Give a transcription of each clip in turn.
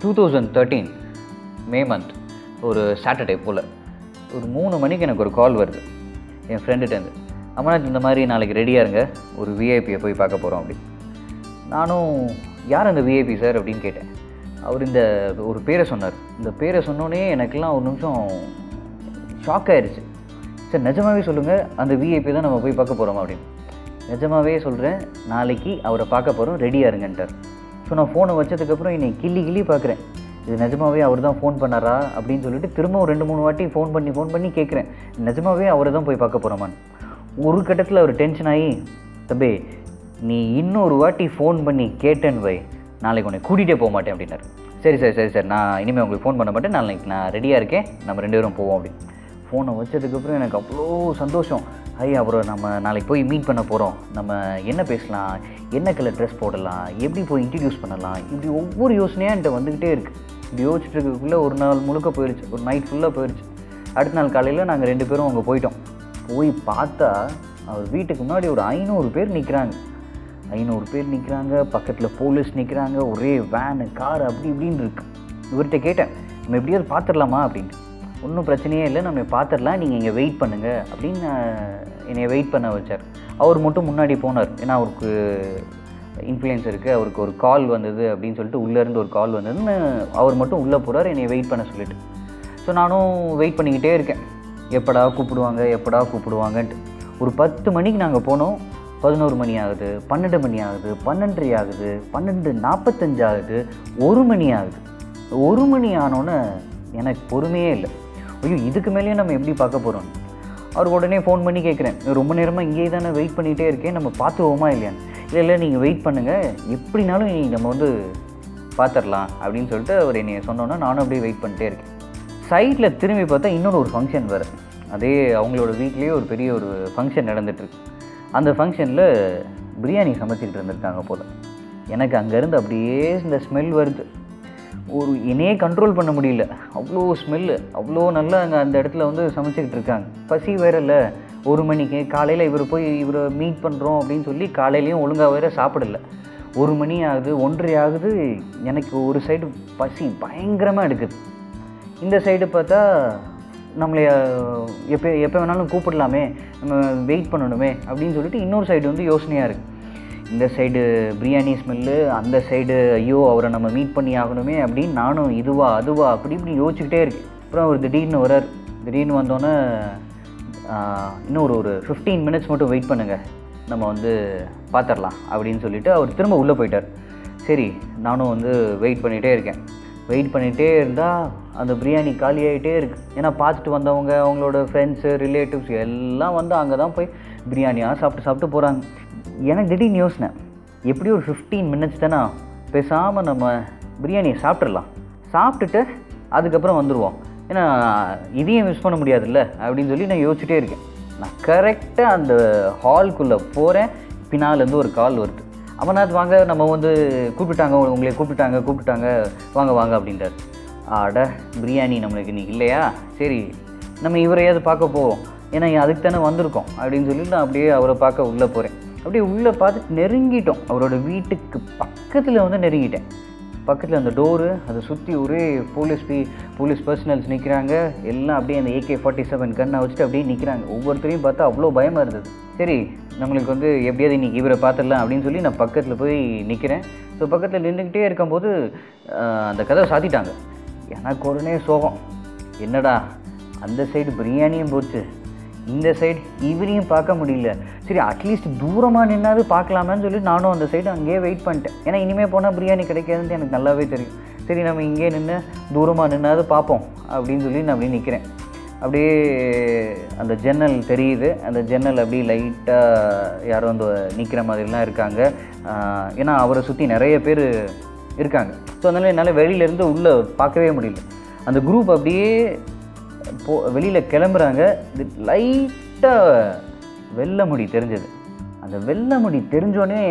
Two thousand thirteen May month ஒரு Saturday போல். ஒரு மூணு மணிக்கு எனக்கு ஒரு கால் வருது. என் ஃப்ரெண்டுகிட்டேருந்து அமர்நாத் இந்த மாதிரி நாளைக்கு ரெடியாக இருங்க. ஒரு விஐபியை போய் பார்க்க போகிறோம் அப்படி நானும் யார் அந்த விஐபி சார் அப்படின்னு கேட்டேன். அவர் இந்த ஒரு பேரை சொன்னார். இந்த பேரை சொன்னோன்னே எனக்கெல்லாம் ஒரு நிமிஷம் ஷாக் ஆயிடுச்சு சார் நிஜமாவே சொல்லுங்கள் அந்த விஐபி தான் நம்ம போய் பார்க்க போகிறோம் அப்படின்னு. நிஜமாகவே சொல்கிறேன் நாளைக்கு அவரை பார்க்க போகிறோம் ரெடியாக இருங்கன்ட்டார். ஸோ நான் ஃபோனை வச்சதுக்கப்புறம் என்னை கிள்ளி கிள்ளி பார்க்குறேன். இது நிஜமாவே அவர் தான் ஃபோன் பண்ணாரா அப்படின்னு சொல்லிட்டு திரும்ப ஒரு ரெண்டு மூணு வாட்டி ஃபோன் பண்ணி ஃபோன் பண்ணி கேட்குறேன். நிஜமாவே அவரை தான் போய் பார்க்க போகிறோமான்னு ஒரு கட்டத்தில் அவர் டென்ஷன் ஆகி தம்பி நீ இன்னொரு வாட்டி ஃபோன் பண்ணி கேட்டேன்னு வை. நாளைக்கு உன்னை கூட்டிகிட்டே போக மாட்டேன் அப்படின்னாரு. சரி சார் சரி சார். நான் இனிமேல் உங்களுக்கு ஃபோன் பண்ண மாட்டேன். நாளைக்கு நான் ரெடியாக இருக்கேன். நம்ம ரெண்டு பேரும் போவோம் அப்படின்னு. ஃபோனை வச்சதுக்கப்புறம் எனக்கு அவ்வளோ சந்தோஷம். ஐ அப்புறம் நம்ம நாளைக்கு போய் மீட் பண்ண போகிறோம் நம்ம என்ன பேசலாம்? என்ன கலர் ட்ரெஸ் போடலாம்? எப்படி போய் இன்ட்ரடியூஸ் பண்ணலாம்? இப்படி ஒவ்வொரு யோசனையாக என்கிட்ட வந்துக்கிட்டே இருக்குது இப்படி யோசிச்சுட்டு இருக்கக்குள்ளே ஒரு நாள் முழுக்க போயிடுச்சு. ஒரு நைட் ஃபுல்லாக போயிடுச்சு. அடுத்த நாள் காலையில் நாங்கள் ரெண்டு பேரும் அங்கே போயிட்டோம். போய் பார்த்தா அவர் வீட்டுக்கு முன்னாடி ஒரு ஐநூறு பேர் நிற்கிறாங்க ஐநூறு பேர் நிற்கிறாங்க பக்கத்தில் போலீஸ் நிற்கிறாங்க ஒரே வேனு கார் அப்படி இப்படின்னு இருக்கு. இவர்கிட்ட கேட்டேன் நம்ம எப்படியாவது பார்த்துடலாமா அப்படின்ட்டு. ஒன்றும் பிரச்சனையே இல்லை. நம்ம பார்த்துடலாம். நீங்கள் இங்கே வெயிட் பண்ணுங்கள் அப்படின்னு என்னை வெயிட் பண்ண வச்சார். அவர் மட்டும் முன்னாடி போனார். ஏன்னா அவருக்கு இன்ஃப்ளூயன்ஸ் இருக்குது அவருக்கு ஒரு கால் வந்தது அப்படின்னு சொல்லிட்டு உள்ளேருந்து ஒரு கால் வந்ததுன்னு அவர் மட்டும் உள்ளே போகிறார் என்னை வெயிட் பண்ண சொல்லிட்டு. ஸோ நானும் வெயிட் பண்ணிக்கிட்டே இருக்கேன். எப்படா கூப்பிடுவாங்க? எப்படா கூப்பிடுவாங்கன்ட்டு. ஒரு பத்து மணிக்கு நாங்கள் போனோம். பதினோரு மணி ஆகுது. பன்னெண்டு மணி ஆகுது. பன்னெண்டரை ஆகுது. பன்னெண்டு நாற்பத்தஞ்சு ஆகுது. ஒரு மணி ஆகுது. ஒரு மணி ஆனோன்னே எனக்கு பொறுமையே இல்லை. ஐயோ இதுக்கு மேலேயே நம்ம எப்படி பார்க்க போகிறோம் அவர் உடனே ஃபோன் பண்ணி கேட்குறேன். ரொம்ப நேரமாக இங்கேயே தானே வெயிட் பண்ணிகிட்டே இருக்கேன். நம்ம பார்த்துவோமா இல்லையான்னு இல்லை இல்லை நீங்கள் வெயிட் பண்ணுங்கள் எப்படினாலும் இனி நம்ம வந்து பார்த்துடலாம் அப்படின்னு சொல்லிட்டு அவர் என்னை சொன்னோன்னா நானும் அப்படியே வெயிட் பண்ணிட்டே இருக்கேன். சைட்டில் திரும்பி பார்த்தா இன்னொரு ஒரு ஃபங்க்ஷன் வேறு. அதே அவங்களோட வீட்லேயே ஒரு பெரிய ஒரு ஃபங்க்ஷன் நடந்துகிட்ருக்கு அந்த ஃபங்க்ஷனில் பிரியாணி சமைச்சிக்கிட்டு இருந்திருக்காங்க போல். எனக்கு அங்கேருந்து அப்படியே இந்த ஸ்மெல் வருது. ஒரு என்னையே கண்ட்ரோல் பண்ண முடியல. அவ்வளோ ஸ்மெல்லு அவ்வளோ நல்லா அங்கே அந்த இடத்துல வந்து சமைச்சிக்கிட்டு இருக்காங்க. பசி வேற இல்லை. ஒரு மணிக்கு காலையில் இவர் போய் இவரை மீட் பண்ணுறோம் அப்படின்னு சொல்லி காலையிலையும் ஒழுங்காக வேற சாப்பிடல. ஒரு மணி ஆகுது ஒன்றரை ஆகுது. எனக்கு ஒரு சைடு பசி பயங்கரமாக எடுக்குது. இந்த சைடு பார்த்தா நம்மளை எப்போ எப்போ வேணாலும் கூப்பிடலாமே. நம்ம வெயிட் பண்ணணுமே அப்படின்னு சொல்லிட்டு இன்னொரு சைடு வந்து யோசனையாக இருக்குது இந்த சைடு பிரியாணி ஸ்மெல்லு அந்த சைடு ஐயோ அவரை நம்ம மீட் பண்ணி ஆகணுமே அப்படின்னு நானும் இதுவா அதுவா அப்படி இப்படி யோசிச்சுக்கிட்டே இருக்கேன். அப்புறம் அவர் திடீர்னு வரார் திடீர்னு வந்தோன்னே இன்னும் ஒரு ஒரு ஃபிஃப்டீன் மினிட்ஸ் மட்டும் வெயிட் பண்ணுங்கள் நம்ம வந்து பார்த்துடலாம் அப்படின்னு சொல்லிவிட்டு அவர் திரும்ப உள்ளே போயிட்டார். சரி நானும் வந்து வெயிட் பண்ணிகிட்டே இருக்கேன். வெயிட் பண்ணிகிட்டே இருந்தால் அந்த பிரியாணி காலி ஆகிட்டே இருக்கு. ஏன்னா பார்த்துட்டு வந்தவங்க அவங்களோட ஃப்ரெண்ட்ஸு ரிலேட்டிவ்ஸ் எல்லாம் வந்து அங்கே தான் போய் பிரியாணியாக சாப்பிட்டு சாப்பிட்டு போகிறாங்க எனக்கு திடீர்னு யோசனை எப்படி ஒரு ஃபிஃப்டீன் மினிட்ஸ் தானே பேசாமல் நம்ம பிரியாணியை சாப்பிட்றலாம் சாப்பிட்டுட்டு அதுக்கப்புறம் வந்துடுவோம் ஏன்னா இதையும் மிஸ் பண்ண முடியாதுல்ல அப்படின்னு சொல்லி நான் யோசிச்சுட்டே இருக்கேன். நான் கரெக்டாக அந்த ஹால்குள்ளே போகிறேன் பின்னாலேருந்து ஒரு கால் வருது. அமர்நாத் வாங்க நம்ம வந்து கூப்பிட்டாங்க உங்களை கூப்பிட்டாங்க கூப்பிட்டாங்க வாங்க வாங்க அப்படின்றார். ஆட பிரியாணி நம்மளுக்கு இன்றைக்கி இல்லையா? சரி நம்ம இவரையாவது பார்க்க போவோம். ஏன்னா அதுக்கு தானே வந்திருக்கோம் அப்படின்னு சொல்லி நான் அப்படியே அவரை பார்க்க உள்ளே போகிறேன் அப்படியே உள்ளே பார்த்துட்டு நெருங்கிட்டோம். அவரோட வீட்டுக்கு பக்கத்தில் வந்து நெருங்கிட்டேன். பக்கத்தில் அந்த டோரு அதை சுற்றி ஒரே போலீஸ் பி போலீஸ் பர்சனல்ஸ் நிற்கிறாங்க எல்லாம் அப்படியே அந்த ஏகே ஃபார்ட்டி செவன் கண்ணை வச்சுட்டு அப்படியே நிற்கிறாங்க ஒவ்வொருத்தரையும் பார்த்தா அவ்வளோ பயமாக இருந்தது. சரி நம்மளுக்கு வந்து எப்படியாவது இன்னைக்கு இவரை பார்த்துடலாம் அப்படின்னு சொல்லி நான் பக்கத்தில் போய் நிற்கிறேன் ஸோ பக்கத்தில் நின்றுக்கிட்டே இருக்கும்போது அந்த கதவை சாத்திட்டாங்க. எனக்கு உடனே சோகம். என்னடா அந்த சைடு பிரியாணியும் போச்சு. இந்த சைடு இவரையும் பார்க்க முடியல. சரி அட்லீஸ்ட் தூரமாக நின்னாவது பார்க்கலாமேன்னு சொல்லி நானும் அந்த சைடு அங்கேயே வெயிட் பண்ணிட்டேன். ஏன்னா இனிமேல் போனால் பிரியாணி கிடைக்காதுன்னு எனக்கு நல்லாவே தெரியும். சரி நம்ம இங்கே நின்று தூரமாக நின்னாவது பார்ப்போம் அப்படின்னு சொல்லி நான் அப்படியே நிற்கிறேன் அப்படியே அந்த ஜன்னல் தெரியுது. அந்த ஜன்னல் அப்படியே லைட்டாக யாரும் வந்து நிற்கிற மாதிரிலாம் இருக்காங்க. ஏன்னா அவரை சுற்றி நிறைய பேர் இருக்காங்க. ஸோ அதனால் என்னால் வெளியிலேருந்து உள்ளே பார்க்கவே முடியல. அந்த குரூப் அப்படியே போ வெளியில் கிளம்புறாங்க. லைட்டாக வெள்ளை முடி தெரிஞ்சது. அந்த வெள்ளை முடி தெரிஞ்சோடனே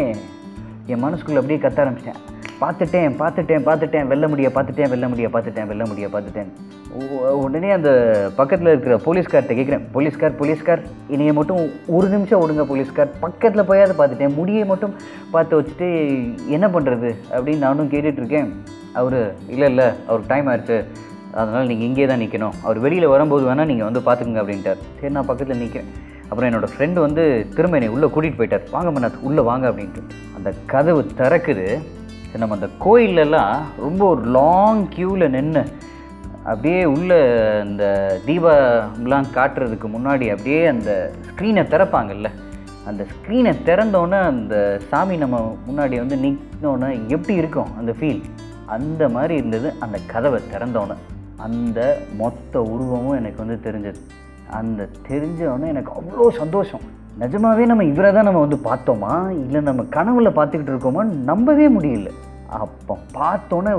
என் மனசுக்குள்ளே அப்படியே கத்த ஆரம்பிச்சிட்டேன். பார்த்துட்டேன் பார்த்துட்டேன் பார்த்துட்டேன் வெள்ள முடியை பார்த்துட்டேன் வெள்ள முடியை பார்த்துட்டேன் வெள்ள முடிய பார்த்துட்டேன். உடனே அந்த பக்கத்தில் இருக்கிற போலீஸ்கார்ட்ட கேட்குறேன் போலீஸ்கார் போலீஸ்கார் இனியை மட்டும் ஒரு நிமிஷம் விடுங்க போலீஸ்கார். பக்கத்தில் போயாவது பார்த்துட்டேன். முடியை மட்டும் பார்த்து வச்சுட்டு என்ன பண்ணுறது அப்படின்னு நானும் கேட்டுட்ருக்கேன் அவர் இல்லை இல்லை அவருக்கு டைம் ஆயிடுச்சு அதனால் நீங்கள் இங்கே தான் நிற்கணும் அவர் வெளியில் வரும்போது வேணால் நீங்கள் வந்து பார்த்துக்குங்க அப்படின்ட்டார். சரி நான் பக்கத்தில் நிற்கிறேன் அப்புறம் என்னோடய ஃப்ரெண்டு வந்து திரும்ப என்னை உள்ளே கூட்டிகிட்டு போயிட்டார். வாங்க மன்னாத் உள்ளே வாங்க அப்படின்ட்டு. அந்த கதவு திறக்குது. சரி, நம்ம அந்த கோயிலெல்லாம் ரொம்ப ஒரு லாங் க்யூவில் நின்று அப்படியே உள்ளே இந்த தீபம்லாம் காட்டுறதுக்கு முன்னாடி அப்படியே அந்த ஸ்க்ரீனை திறப்பாங்கல்ல? அந்த ஸ்க்ரீனை திறந்தோன்னே அந்த சாமி நம்ம முன்னாடி வந்து நிற்கணுன்னே எப்படி இருக்கும் அந்த ஃபீல் அந்த மாதிரி இருந்தது அந்த கதவை திறந்தோன்னே அந்த மொத்த உருவமும் எனக்கு வந்து தெரிஞ்சது. அந்த தெரிஞ்சவொன்னே எனக்கு அவ்வளோ சந்தோஷம். நிஜமாவே நம்ம இவரை தான் நம்ம வந்து பார்த்தோமா? இல்லை நம்ம கனவுல பார்த்துக்கிட்டு இருக்கோமான்னு நம்பவே முடியல. அப்போ பார்த்தோன்னே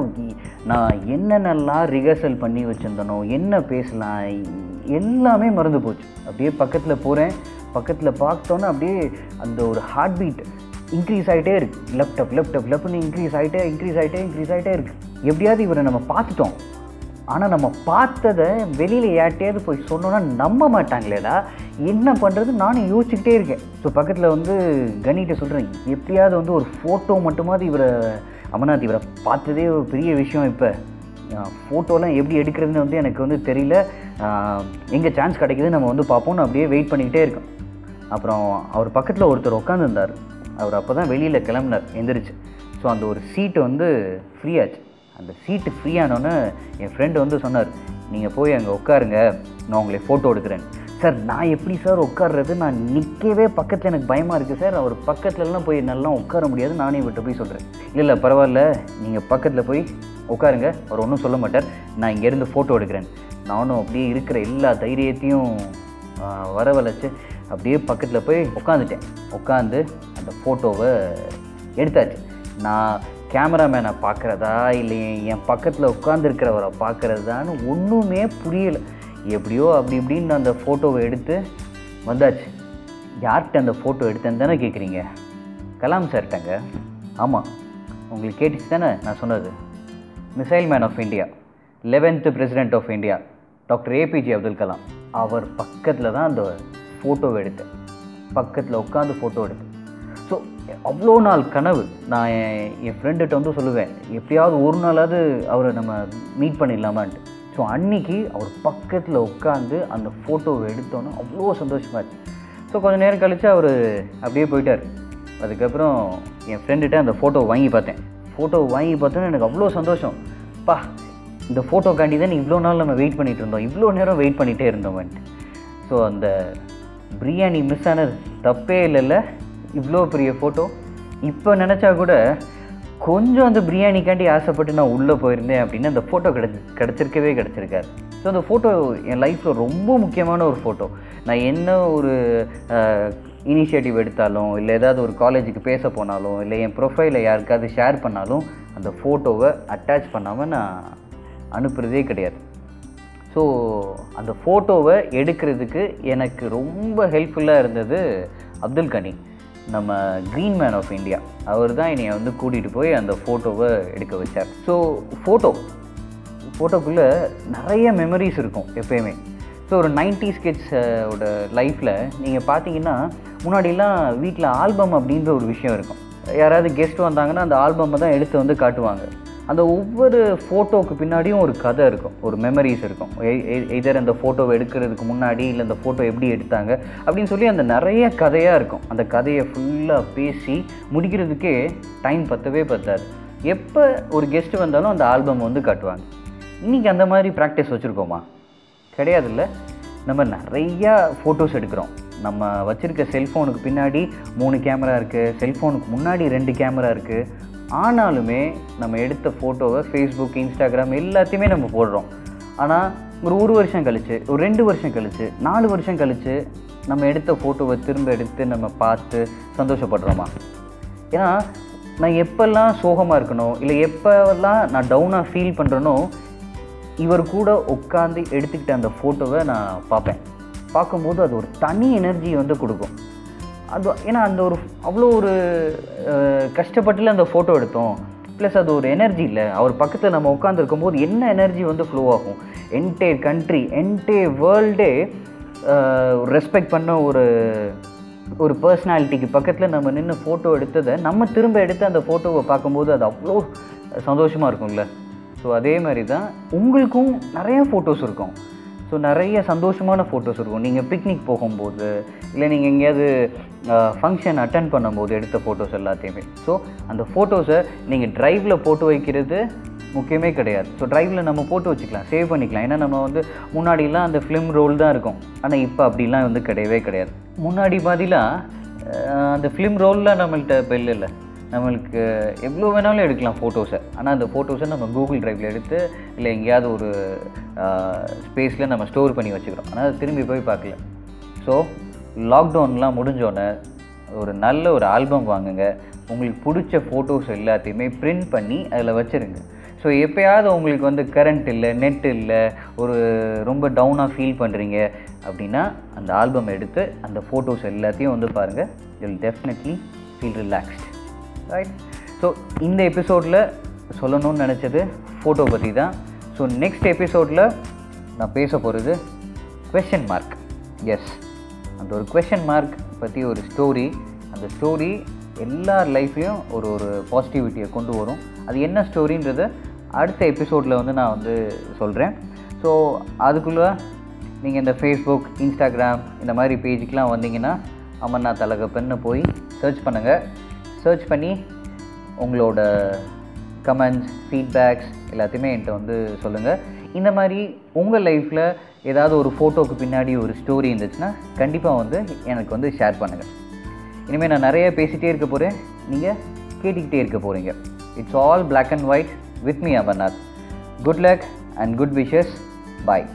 நான் என்னென்னலாம் ரிஹர்சல் பண்ணி வச்சுருந்தனோ என்ன பேசலாம் எல்லாமே மறந்து போச்சு. அப்படியே பக்கத்தில் போகிறேன் பக்கத்தில் பார்த்தோன்னே அப்படியே அந்த ஒரு ஹார்ட் பீட் இன்க்ரீஸ் ஆகிட்டே இருக்கு லெப்டப் லெப்டப் லெப்னு இன்க்ரீஸ் ஆகிட்டே இன்க்ரீஸ் ஆகிட்டே இன்க்ரீஸ் ஆகிட்டே இருக்கு. எப்படியாவது இவரை நம்ம பார்த்துட்டோம். ஆனால் நம்ம பார்த்ததை வெளியில் யார்ட்டையாவது போய் சொன்னோன்னா நம்ப மாட்டாங்களேடா. என்ன பண்ணுறது நானும் யோசிச்சுக்கிட்டே இருக்கேன். ஸோ பக்கத்தில் வந்து கணிகிட்ட சொல்கிறேன் எப்படியாவது வந்து ஒரு ஃபோட்டோ மட்டுமாவது இவரை அமர்நாத் இவரை பார்த்ததே ஒரு பெரிய விஷயம் இப்போ. ஃபோட்டோலாம் எப்படி எடுக்கிறதுன்னு வந்து எனக்கு வந்து தெரியல. எங்கே சான்ஸ் கிடைக்குது நம்ம வந்து பார்ப்போம்னு அப்படியே வெயிட் பண்ணிக்கிட்டே இருக்கோம். அப்புறம் அவர் பக்கத்தில் ஒருத்தர் உட்காந்துருந்தார் அவர் அப்போ தான் வெளியில் கிளம்புனார் எந்திரிச்சு. ஸோ அந்த ஒரு சீட்டு வந்து ஃப்ரீ ஆச்சு. அந்த சீட்டு ஃப்ரீயானோன்னு என் ஃப்ரெண்டு வந்து சொன்னார். நீங்கள் போய் அங்கே உட்காருங்க நான் உங்களை ஃபோட்டோ எடுக்கிறேன். சார் நான் எப்படி சார் உட்கார்றது? நான் நிற்கவே பக்கத்தில் எனக்கு பயமாக இருக்குது சார் அவர் பக்கத்துலலாம் போய் நல்லா உட்கார முடியாது. நானே இவர்கிட்ட போய் சொல்கிறேன் இல்லை இல்லை பரவாயில்ல. நீங்கள் பக்கத்தில் போய் உட்காருங்க. அவர் ஒன்றும் சொல்ல மாட்டார். நான் இங்கேருந்து ஃபோட்டோ எடுக்கிறேன். நானும் அப்படியே இருக்கிற எல்லா தைரியத்தையும் ஆஹ், வரவழைச்சு அப்படியே பக்கத்தில் போய் உட்காந்துட்டேன். உட்காந்து அந்த ஃபோட்டோவை எடுத்தாச்சு. நான் கேமராமேனை பார்க்குறதா இல்லை என் பக்கத்தில் உட்காந்துருக்கிறவரை பார்க்குறதான்னு ஒன்றுமே புரியலை. எப்படியோ அப்படி இப்படின்னு அந்த ஃபோட்டோவை எடுத்து வந்தாச்சு. யார்கிட்ட அந்த ஃபோட்டோ எடுத்தேன்னு தானே கேட்குறீங்க கலாம் சார்ட்டங்க ஆமாம் உங்களுக்கு கேட்டுச்சு தானே நான் சொன்னது? Missile man of India eleventh president of India doctor APJ Abdul Kalam அவர் பக்கத்தில் தான் அந்த ஃபோட்டோவை எடுத்தேன். பக்கத்தில் உட்காந்து ஃபோட்டோ எடுத்தேன். ஸோ அவ்வளோ நாள் கனவு. நான் என் என் ஃப்ரெண்டுகிட்ட வந்து சொல்லுவேன் எப்படியாவது ஒரு நாளாவது அவரை நம்ம மீட் பண்ணிடலாமான்ட்டு. ஸோ அன்னைக்கு அவர் பக்கத்தில் உட்காந்து அந்த ஃபோட்டோவை எடுத்தோன்னே அவ்வளோ சந்தோஷமாச்சு ஸோ கொஞ்சம் நேரம் கழித்து அவர் அப்படியே போயிட்டார். அதுக்கப்புறம் என் ஃப்ரெண்டுகிட்ட அந்த ஃபோட்டோவை வாங்கி பார்த்தேன். ஃபோட்டோ வாங்கி பார்த்தோன்னே எனக்கு அவ்வளோ சந்தோஷம். பா இந்த ஃபோட்டோக்காண்டி தான் இவ்வளோ நாள் நம்ம வெயிட் பண்ணிகிட்டு இருந்தோம். இவ்வளோ நேரம் வெயிட் பண்ணிகிட்டே இருந்தோம் ஸோ அந்த பிரியாணி மிஸ் ஆனது தப்பே இல்லைல்ல. இவ்வளோ பெரிய ஃபோட்டோ இப்போ நினச்சா கூட கொஞ்சம் அந்த பிரியாணிக்காண்டி ஆசைப்பட்டு நான் உள்ளே போயிருந்தேன் அப்படின்னு அந்த ஃபோட்டோ கிடச்சி கிடச்சிருக்கவே கிடச்சிருக்காரு ஸோ அந்த ஃபோட்டோ என் லைஃப்பில் ரொம்ப முக்கியமான ஒரு ஃபோட்டோ நான் என்ன ஒரு இனிஷியேட்டிவ் எடுத்தாலும் இல்லை ஏதாவது ஒரு காலேஜுக்கு பேச போனாலும் இல்லை என் ப்ரொஃபைலை யாருக்காவது ஷேர் பண்ணாலும் அந்த ஃபோட்டோவை அட்டாச் பண்ணாமல் நான் அனுப்புகிறதே கிடையாது. ஸோ அந்த ஃபோட்டோவை எடுக்கிறதுக்கு எனக்கு ரொம்ப ஹெல்ப்ஃபுல்லாக இருந்தது அப்துல் கனி. நம்ம க்ரீன் மேன் ஆஃப் இந்தியா அவர் தான் என்னை வந்து கூட்டிகிட்டு போய் அந்த ஃபோட்டோவை எடுக்க வச்சார். ஸோ ஃபோட்டோ ஃபோட்டோக்குள்ளே நிறைய மெமரிஸ் இருக்கும் எப்பயுமே. ஸோ ஒரு நைன்டி ஸ்கெட்ஸோட லைஃப்பில் நீங்கள் பார்த்தீங்கன்னா முன்னாடிலாம் வீட்டில் ஆல்பம் அப்படின்ற ஒரு விஷயம் இருக்கும். யாராவது கெஸ்ட் வந்தாங்கன்னா அந்த ஆல்பமை தான் எடுத்து வந்து காட்டுவாங்க. அந்த ஒவ்வொரு ஃபோட்டோவுக்கு பின்னாடியும் ஒரு கதை இருக்கும். ஒரு மெமரிஸ் இருக்கும். எதர் அந்த ஃபோட்டோவை எடுக்கிறதுக்கு முன்னாடி இல்லை அந்த ஃபோட்டோ எப்படி எடுத்தாங்க அப்படின்னு சொல்லி அந்த நிறைய கதையாக இருக்கும். அந்த கதையை ஃபுல்லாக பேசி முடிக்கிறதுக்கே டைம் பத்தவே பத்தாது. எப்போ ஒரு கெஸ்ட் வந்தாலும் அந்த ஆல்பம் வந்து காட்டுவாங்க. இன்றைக்கி அந்த மாதிரி ப்ராக்டிஸ் வச்சுருக்கோமா? கிடையாதுல்ல. நம்ம நிறையா ஃபோட்டோஸ் எடுக்கிறோம். நம்ம வச்சுருக்க செல்ஃபோனுக்கு பின்னாடி மூணு கேமரா இருக்குது செல்ஃபோனுக்கு முன்னாடி ரெண்டு கேமரா இருக்குது ஆனாலுமே நம்ம எடுத்த ஃபோட்டோவை ஃபேஸ்புக் இன்ஸ்டாகிராம் எல்லாத்தையுமே நம்ம போடுறோம். ஆனால் ஒரு ஒரு வருஷம் கழித்து ஒரு ரெண்டு வருஷம் கழித்து நாலு வருஷம் கழித்து நம்ம எடுத்த ஃபோட்டோவை திரும்ப எடுத்து நம்ம பார்த்து சந்தோஷப்படுறோமா? ஏன்னா நான் எப்போல்லாம் சோகமாக இருக்கணும் இல்லை எப்போல்லாம் நான் டவுனாக ஃபீல் பண்ணுறேனோ இவர் கூட உட்காந்து எடுத்துக்கிட்ட அந்த ஃபோட்டோவை நான் பார்ப்பேன். பார்க்கும்போது அது ஒரு தனி எனர்ஜி வந்து கொடுக்கும். அது ஏன்னா அந்த ஒரு அவ்வளோ ஒரு கஷ்டப்பட்டுல அந்த ஃபோட்டோ எடுத்தோம். ப்ளஸ் அது ஒரு எனர்ஜி இல்லை. அவர் பக்கத்தில் நம்ம உட்காந்துருக்கும் போது என்ன எனர்ஜி வந்து ஃப்ளோ ஆகும்? என்டே கண்ட்ரி என்டே வேர்ல்டே ரெஸ்பெக்ட் பண்ண ஒரு ஒரு பர்சனாலிட்டிக்கு பக்கத்தில் நம்ம நின்று ஃபோட்டோ எடுத்ததை நம்ம திரும்ப எடுத்து அந்த ஃபோட்டோவை பார்க்கும்போது அது அவ்வளோ சந்தோஷமாக இருக்கும்ல. ஸோ அதே மாதிரி தான் உங்களுக்கும் நிறைய ஃபோட்டோஸ் இருக்கும். ஸோ நிறைய சந்தோஷமான ஃபோட்டோஸ் இருக்கும். நீங்கள் பிக்னிக் போகும்போது இல்லை நீங்கள் எங்கேயாவது ஃபங்க்ஷன் அட்டன் பண்ணும்போது எடுத்த ஃபோட்டோஸ் எல்லாத்தையுமே. ஸோ அந்த ஃபோட்டோஸை நீங்கள் ட்ரைவில் போட்டு வைக்கிறது முக்கியமே கிடையாது. ஸோ ட்ரைவில் நம்ம போட்டு வச்சுக்கலாம் சேவ் பண்ணிக்கலாம். ஏன்னா நம்ம வந்து முன்னாடிலாம் அந்த ஃபிலிம் ரோல் தான் இருக்கும். ஆனால் இப்போ அப்படிலாம் வந்து கிடையவே கிடையாது. முன்னாடி மாதிரிலாம் அந்த ஃபிலிம் ரோலில் நம்மள்கிட்ட இப்போ இல்லை நம்மளுக்கு எவ்வளோ வேணாலும் எடுக்கலாம் ஃபோட்டோஸை ஆனால் அந்த ஃபோட்டோஸை நம்ம கூகுள் ட்ரைவில் எடுத்து இல்லை எங்கேயாவது ஒரு ஸ்பேஸில் நம்ம ஸ்டோர் பண்ணி வச்சுக்கிறோம். ஆனால் அது திரும்பி போய் பார்க்கல. ஸோ லாக்டவுன்லாம் முடிஞ்சோடனே ஒரு நல்ல ஒரு ஆல்பம் வாங்குங்க. உங்களுக்கு பிடிச்ச ஃபோட்டோஸ் எல்லாத்தையுமே பிரிண்ட் பண்ணி அதில் வச்சுருங்க. ஸோ எப்போயாவது உங்களுக்கு வந்து கரண்ட் இல்லை நெட் இல்லை ஒரு ரொம்ப டவுனாக ஃபீல் பண்ணுறீங்க அப்படின்னா அந்த ஆல்பம் எடுத்து அந்த ஃபோட்டோஸ் எல்லாத்தையும் வந்து பாருங்கள் will definitely feel relaxed right so இந்த எபிசோடில் சொல்லணும்னு நினச்சது ஃபோட்டோ பற்றி தான். ஸோ நெக்ஸ்ட் எபிசோடில் நான் பேச போகிறது கொஷன் மார்க் எஸ் அந்த ஒரு கொஷன் மார்க் பற்றி ஒரு ஸ்டோரி அந்த ஸ்டோரி எல்லார் லைஃப்லேயும் ஒரு ஒரு பாசிட்டிவிட்டியை கொண்டு வரும். அது என்ன ஸ்டோரின்றத அடுத்த எபிசோடில் வந்து நான் வந்து சொல்கிறேன் ஸோ அதுக்குள்ளே நீங்கள் இந்த ஃபேஸ்புக் இன்ஸ்டாகிராம் இந்த மாதிரி பேஜுக்கெலாம் வந்தீங்கன்னா அமர்னா பெண்ணை போய் சர்ச் பண்ணுங்கள் சர்ச் பண்ணி உங்களோட கமெண்ட்ஸ் ஃபீட்பேக்ஸ் எல்லாத்தையுமே என்கிட்ட வந்து சொல்லுங்கள் இந்த மாதிரி உங்கள் லைஃப்பில் ஏதாவது ஒரு ஃபோட்டோக்கு பின்னாடி ஒரு ஸ்டோரி இருந்துச்சுன்னா கண்டிப்பாக வந்து எனக்கு வந்து ஷேர் பண்ணுங்கள் இனிமேல் நான் நிறைய பேசிகிட்டே இருக்க போகிறேன் நீங்கள் கேட்டுக்கிட்டே இருக்க போகிறீங்க it's all black and white with me Amarnath good luck and good wishes bye